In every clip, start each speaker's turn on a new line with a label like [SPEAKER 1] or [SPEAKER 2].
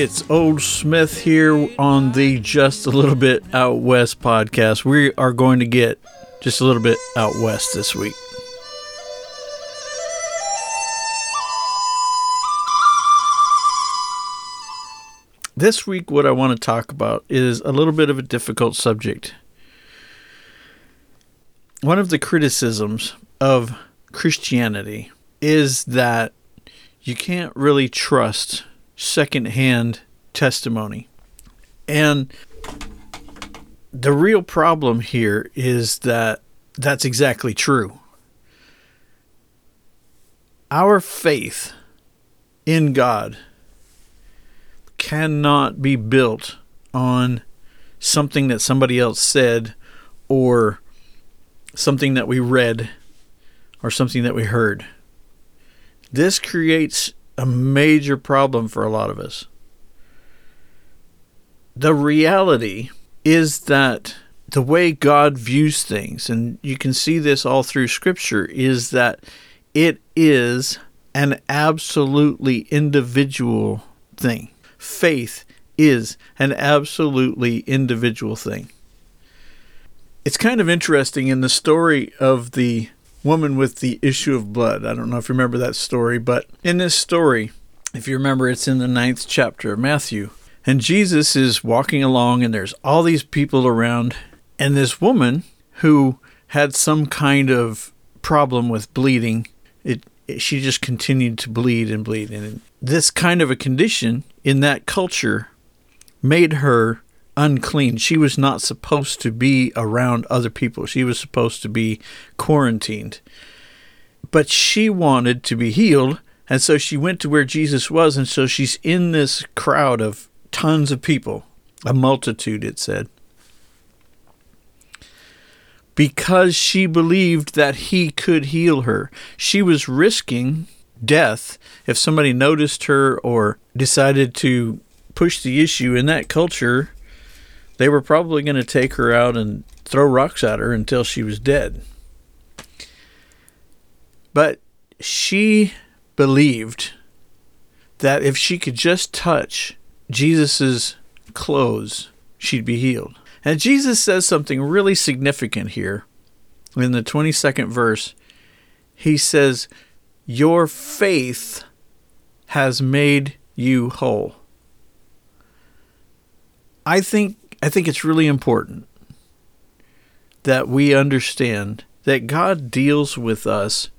[SPEAKER 1] it's Olde Smith here on the Just a Little Bit Out West podcast. We are going to get just a little bit out west this week. This week, what I want to talk about is a little bit of a difficult subject. One of the criticisms of Christianity is that you can't really trust secondhand testimony. And the real problem here is that that's exactly true. Our faith in God cannot be built on something that somebody else said or something that we read or something that we heard. This creates a major problem for a lot of us. The reality is that the way God views things, and you can see this all through Scripture, is that it is an absolutely individual thing. Faith is an absolutely individual thing. It's kind of interesting in the story of the woman with the issue of blood. I don't know if you remember that story, but in this story, if you remember, it's in the ninth chapter of Matthew. And Jesus is walking along, and there's all these people around, and this woman who had some kind of problem with bleeding, it, it she just continued to bleed and bleed, and this kind of a condition in that culture made her unclean. She was not supposed to be around other people. She was supposed to be quarantined. But she wanted to be healed, and so she went to where Jesus was, and so she's in this crowd of tons of people, a multitude, it said. Because she believed that he could heal her. She was risking death if somebody noticed her or decided to push the issue in that culture they were probably going to take her out and throw rocks at her until she was dead. But she believed that if she could just touch Jesus's clothes, she'd be healed. And Jesus says something really significant here in the 22nd verse. He says, Your faith has made you whole. I think I think it's really important that we understand that God deals with us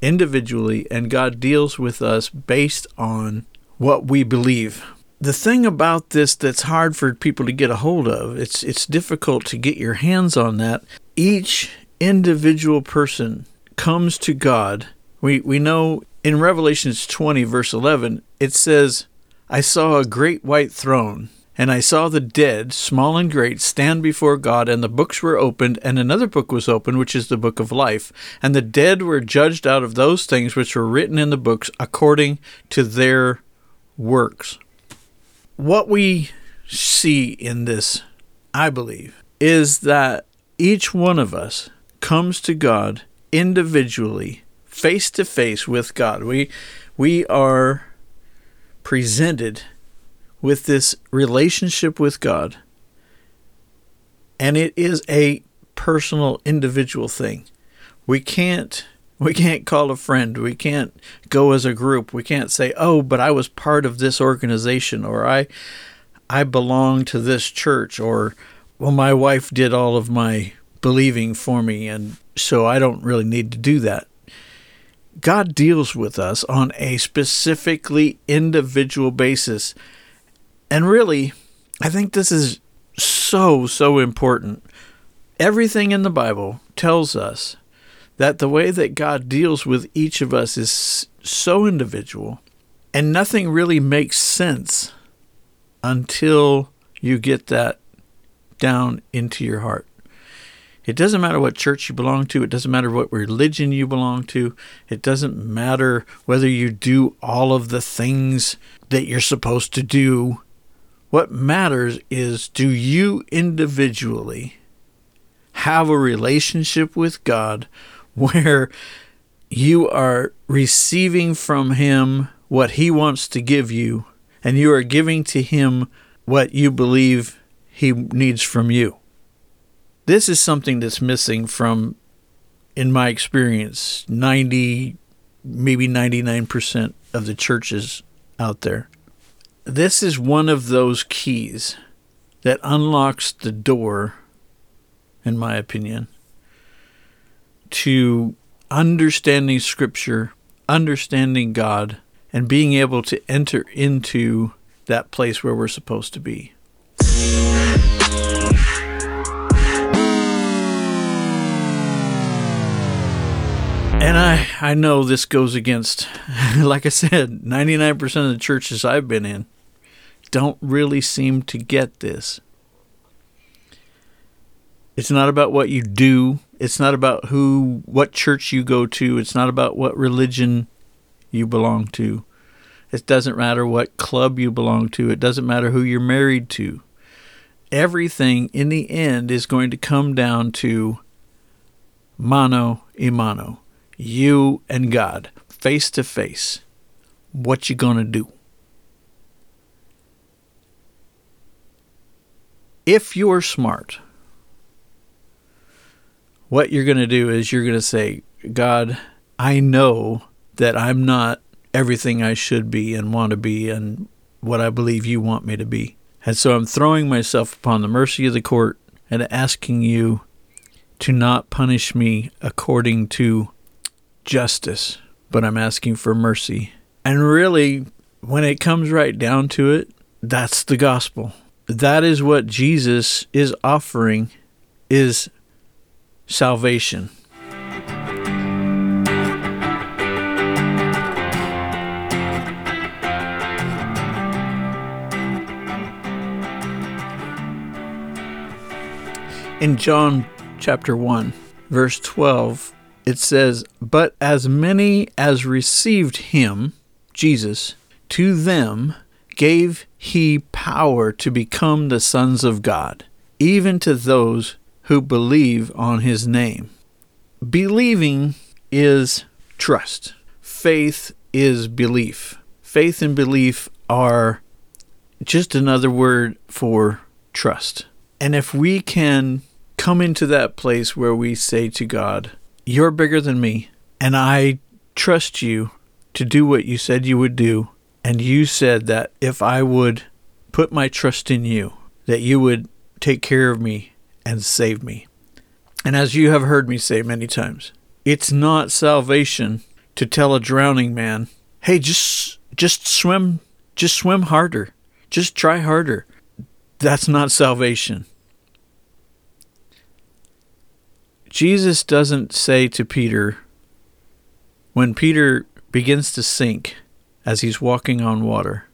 [SPEAKER 1] individually and God deals with us based on what we believe. The thing about this that's hard for people to get a hold of, it's it's difficult to get your hands on that. Each individual person comes to God. We we know in Revelations 20 verse 11 it says, "I saw a great white throne and I saw the dead, small and great, stand before God, and the books were opened, and another book was opened, which is the book of life. And the dead were judged out of those things which were written in the books according to their works. What we see in this, I believe, is that each one of us comes to God individually, face to face with God. We we are presented with this relationship with God. And it is a personal individual thing. We can't we can't call a friend. We can't go as a group. We can't say, "Oh, but I was part of this organization or I I belong to this church or well my wife did all of my believing for me and so I don't really need to do that." God deals with us on a specifically individual basis and really, I think this is so, so important. Everything in the Bible tells us that the way that God deals with each of us is so individual, and nothing really makes sense until you get that down into your heart. It doesn't matter what church you belong to. It doesn't matter what religion you belong to. It doesn't matter whether you do all of the things that you're supposed to do what matters is do you individually have a relationship with God where you are receiving from Him what He wants to give you, and you are giving to Him what you believe He needs from you. This is something that's missing from, in my experience, 90, maybe 99% of the churches out there. This is one of those keys that unlocks the door, in my opinion, to understanding Scripture, understanding God, and being able to enter into that place where we're supposed to be. And I, I know this goes against, like I said, 99% of the churches I've been in don't really seem to get this. It's not about what you do. It's not about who, what church you go to. It's not about what religion you belong to. It doesn't matter what club you belong to. It doesn't matter who you're married to. Everything in the end is going to come down to mano a mano you and God face to face. What you to do? If you're smart, what you're going to do is you're going to say, God, I know that I'm not everything I should be and want to be and what I believe you want me to be. And so I'm throwing myself upon the mercy of the court and asking you to not punish me according to justice, but I'm asking for mercy. And really, when it comes right down to it, that's the gospel. That is what Jesus is offering is salvation. In John chapter 1, verse 12, it says, But as many as received him, Jesus, to them gave he power to become the sons of God, even to those who believe on his name. Believing is trust, faith is belief. Faith and belief are just another word for trust. And if we can come into that place where we say to God, you're bigger than me, and I trust you to do what you said you would do. And you said that if I would put my trust in you, that you would take care of me and save me. And as you have heard me say many times, it's not salvation to tell a drowning man, "Hey, just just swim, just swim harder. Just try harder." That's not salvation. Jesus doesn't say to Peter, when Peter begins to sink as he's walking on water,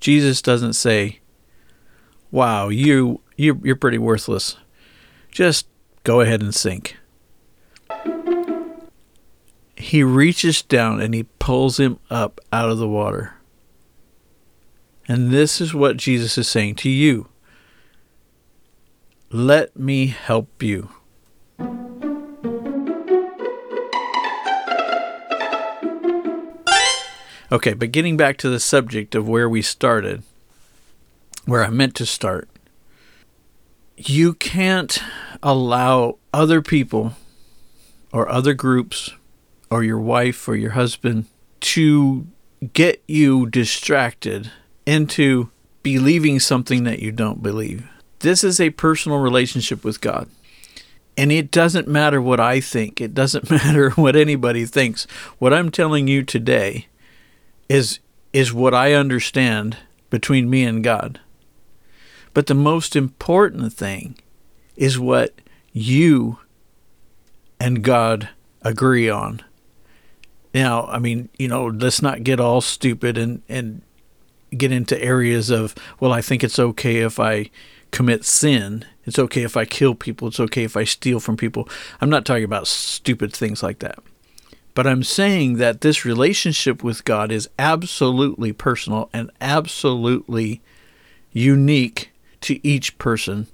[SPEAKER 1] Jesus doesn't say, "Wow, you you you're pretty worthless. Just go ahead and sink." He reaches down and he pulls him up out of the water. And this is what Jesus is saying to you. Let me help you. Okay, but getting back to the subject of where we started, where I meant to start, you can't allow other people or other groups or your wife or your husband to get you distracted into believing something that you don't believe. This is a personal relationship with God. And it doesn't matter what I think, it doesn't matter what anybody thinks. What I'm telling you today is is what I understand between me and God. But the most important thing is what you and God agree on. Now, I mean, you know, let's not get all stupid and, and get into areas of, well, I think it's okay if I commit sin. It's okay if I kill people. It's okay if I steal from people. I'm not talking about stupid things like that. But I'm saying that this relationship with God is absolutely personal and absolutely unique to each person.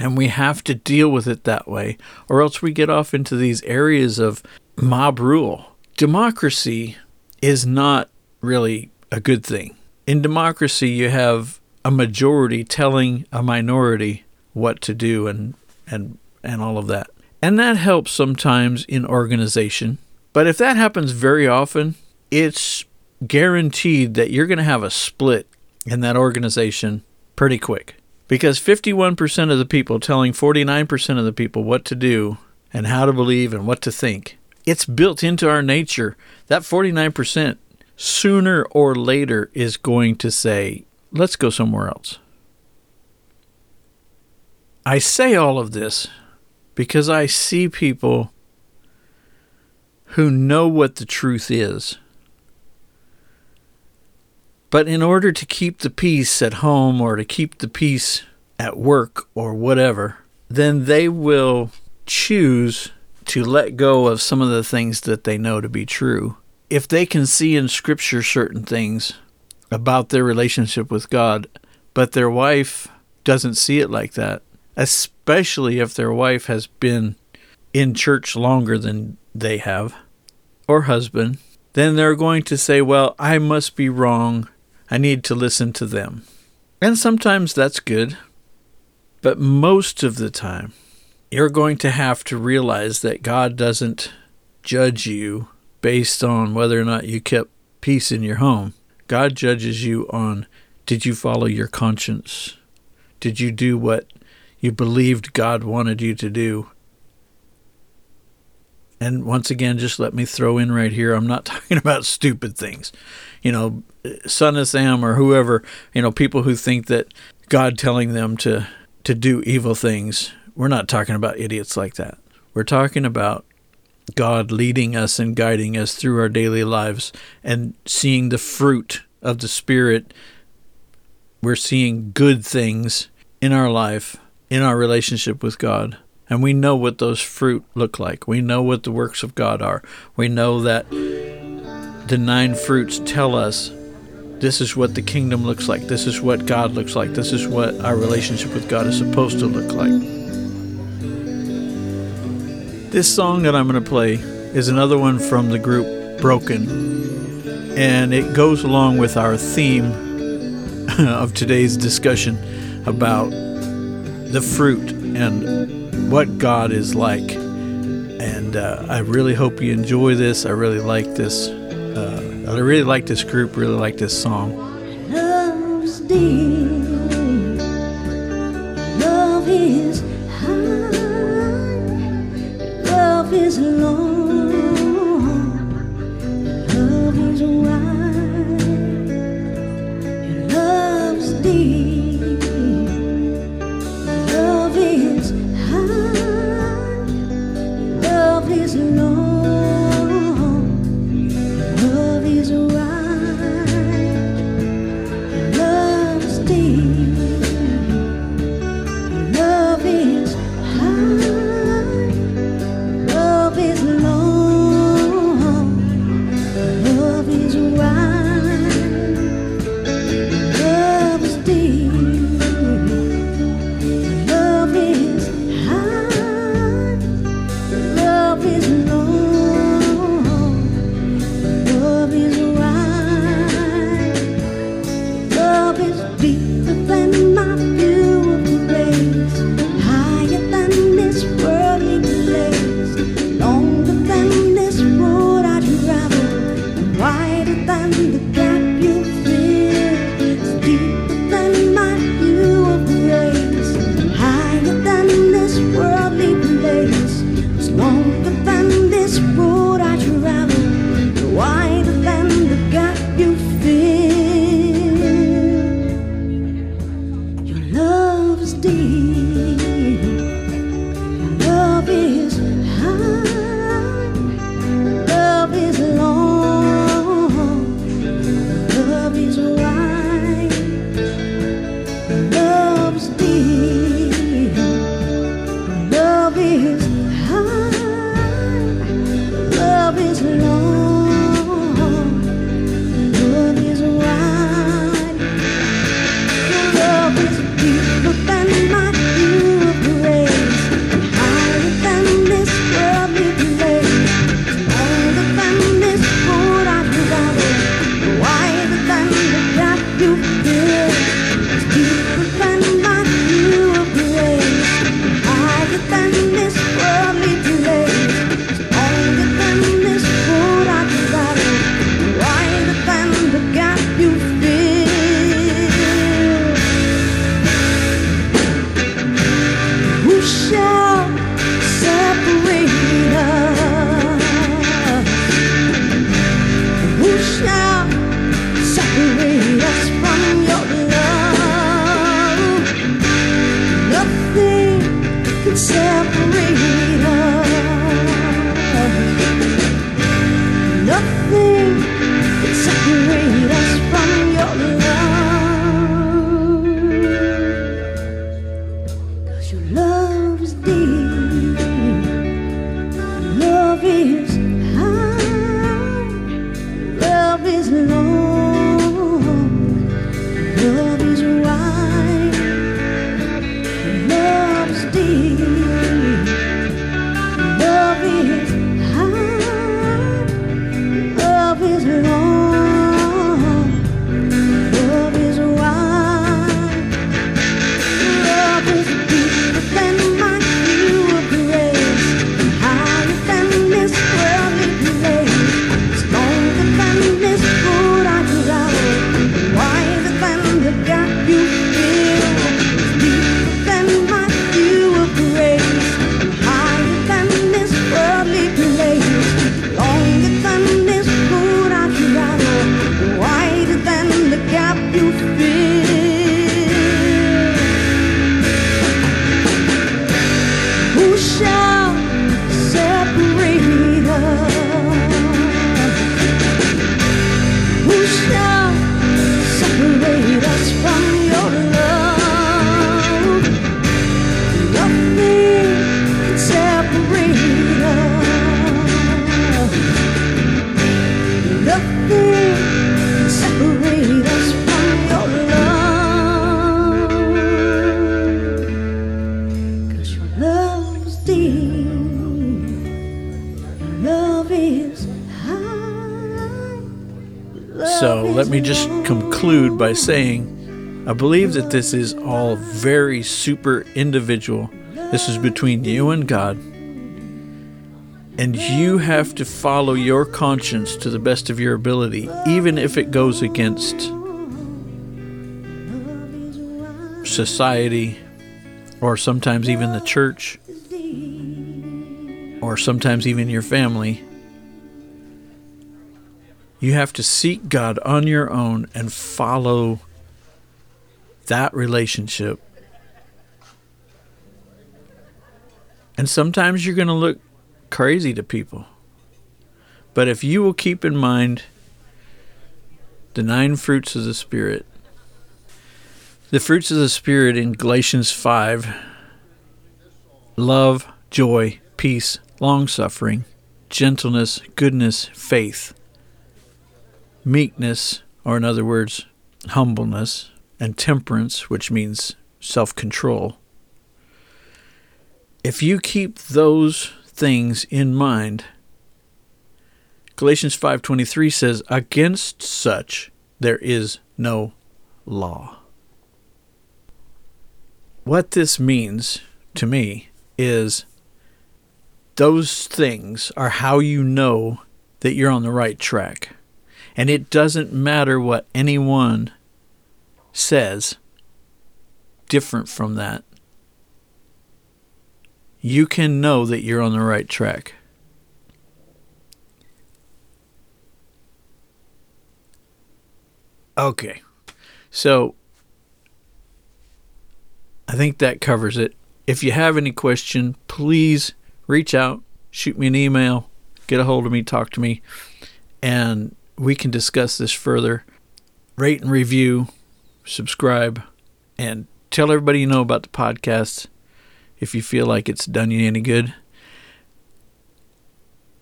[SPEAKER 1] And we have to deal with it that way, or else we get off into these areas of mob rule. Democracy is not really a good thing. In democracy, you have a majority telling a minority what to do and, and, and all of that. And that helps sometimes in organization. But if that happens very often, it's guaranteed that you're going to have a split in that organization pretty quick. Because 51% of the people telling 49% of the people what to do and how to believe and what to think, it's built into our nature. That 49% sooner or later is going to say, let's go somewhere else. I say all of this because I see people who know what the truth is but in order to keep the peace at home or to keep the peace at work or whatever, then they will choose to let go of some of the things that they know to be true. If they can see in Scripture certain things about their relationship with God, but their wife doesn't see it like that, especially if their wife has been in church longer than they have, or husband, then they're going to say, Well, I must be wrong I need to listen to them. And sometimes that's good. But most of the time, you're going to have to realize that God doesn't judge you based on whether or not you kept peace in your home. God judges you on did you follow your conscience? Did you do what you believed God wanted you to do? And once again, just let me throw in right here I'm not talking about stupid things. You know, Son of Sam or whoever, you know, people who think that God telling them to, to do evil things, we're not talking about idiots like that. We're talking about God leading us and guiding us through our daily lives and seeing the fruit of the Spirit. We're seeing good things in our life, in our relationship with God. And we know what those fruit look like. We know what the works of God are. We know that the nine fruits tell us this is what the kingdom looks like. This is what God looks like. This is what our relationship with God is supposed to look like. This song that I'm going to play is another one from the group Broken, and it goes along with our theme of today's discussion about the fruit and what God is like. And uh, I really hope you enjoy this. I really like this. Uh, I really like this group. Really like this song. So let me just conclude by saying I believe that this is all very super individual. This is between you and God. And you have to follow your conscience to the best of your ability, even if it goes against society or sometimes even the church or sometimes even your family. You have to seek God on your own and follow that relationship. And sometimes you're going to look crazy to people. But if you will keep in mind the nine fruits of the Spirit, the fruits of the Spirit in Galatians 5 love, joy, peace, long suffering, gentleness, goodness, faith, meekness, or in other words, humbleness, and temperance, which means self control. If you keep those things in mind, Galatians 5:23 says against such there is no law. What this means to me is those things are how you know that you're on the right track. And it doesn't matter what anyone says different from that. You can know that you're on the right track. Okay. So I think that covers it. If you have any question, please reach out, shoot me an email, get a hold of me, talk to me, and we can discuss this further. Rate and review, subscribe, and tell everybody you know about the podcast if you feel like it's done you any good.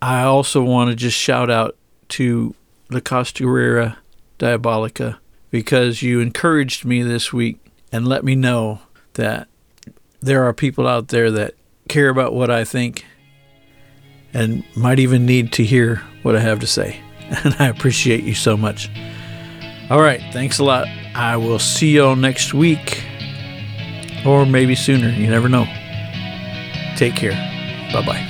[SPEAKER 1] I also want to just shout out to La Costurera Diabolica because you encouraged me this week and let me know that there are people out there that care about what I think and might even need to hear what I have to say. And I appreciate you so much. All right, thanks a lot. I will see y'all next week or maybe sooner. You never know. Take care. Bye bye.